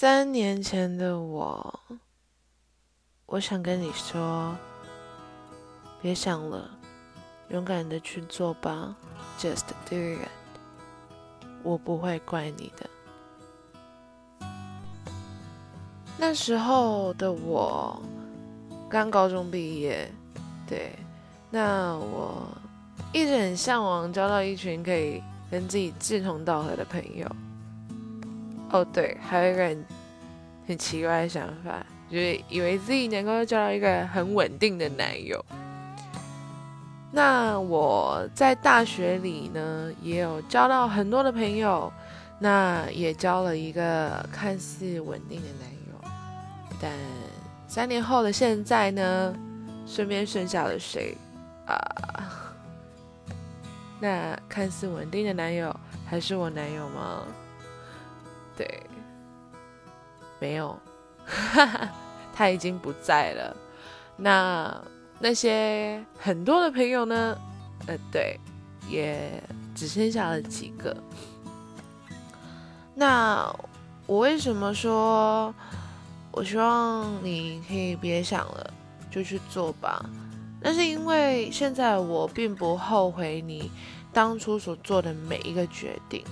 三年前的我，我想跟你说，别想了，勇敢的去做吧，Just do it，我不会怪你的。那时候的我刚高中毕业，对，那我一直很向往交到一群可以跟自己志同道合的朋友。哦，对，还有一个很很奇怪的想法，就是以为自己能够交到一个很稳定的男友。那我在大学里呢，也有交到很多的朋友，那也交了一个看似稳定的男友。但三年后的现在呢，身边剩下了谁啊？那看似稳定的男友，还是我男友吗？对，没有，他已经不在了。那那些很多的朋友呢？呃，对，也只剩下了几个。那我为什么说，我希望你可以别想了，就去做吧？那是因为现在我并不后悔你当初所做的每一个决定。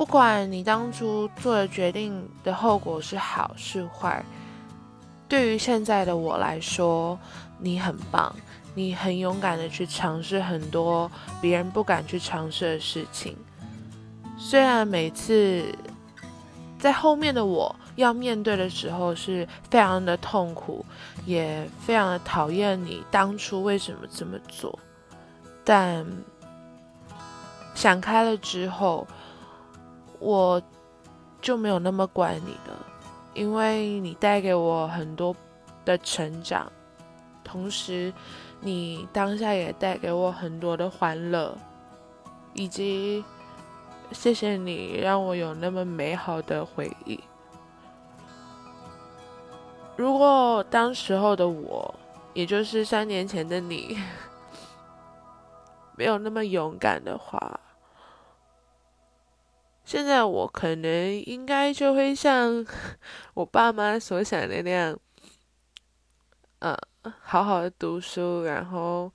不管你当初做的决定的后果是好是坏，对于现在的我来说，你很棒，你很勇敢的去尝试很多别人不敢去尝试的事情。虽然每次在后面的我要面对的时候是非常的痛苦，也非常的讨厌你当初为什么这么做，但想开了之后。我就没有那么管你了，因为你带给我很多的成长，同时你当下也带给我很多的欢乐，以及谢谢你让我有那么美好的回忆。如果当时候的我，也就是三年前的你，没有那么勇敢的话，现在我可能应该就会像 我爸妈所想的那样，呃，好好的读书，然后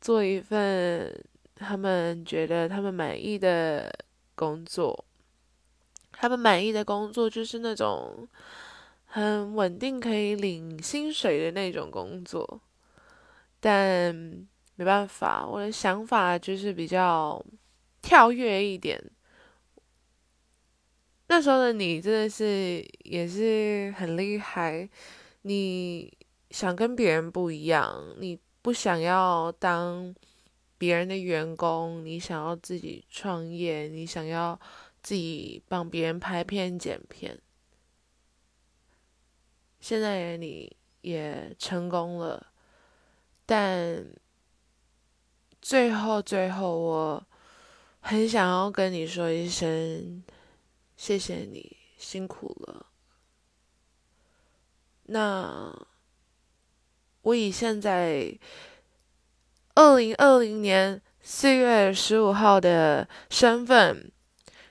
做一份他们觉得他们满意的工作。他们满意的工作就是那种很稳定，可以领薪水的那种工作。但没办法，我的想法就是比较跳跃一点。那时候的你真的是也是很厉害，你想跟别人不一样，你不想要当别人的员工，你想要自己创业，你想要自己帮别人拍片剪片。现在你也成功了，但最后最后，我很想要跟你说一声。谢谢你辛苦了。那我以现在二零二零年四月十五号的身份，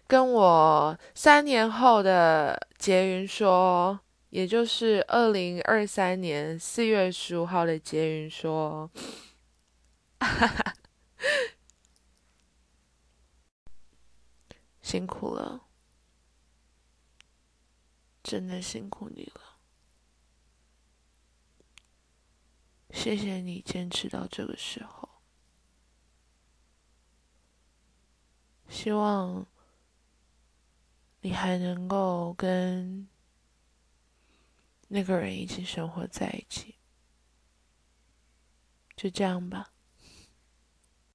跟我三年后的杰云说，也就是二零二三年四月十五号的杰云说，哈 哈辛苦了。真的辛苦你了，谢谢你坚持到这个时候。希望你还能够跟那个人一起生活在一起，就这样吧。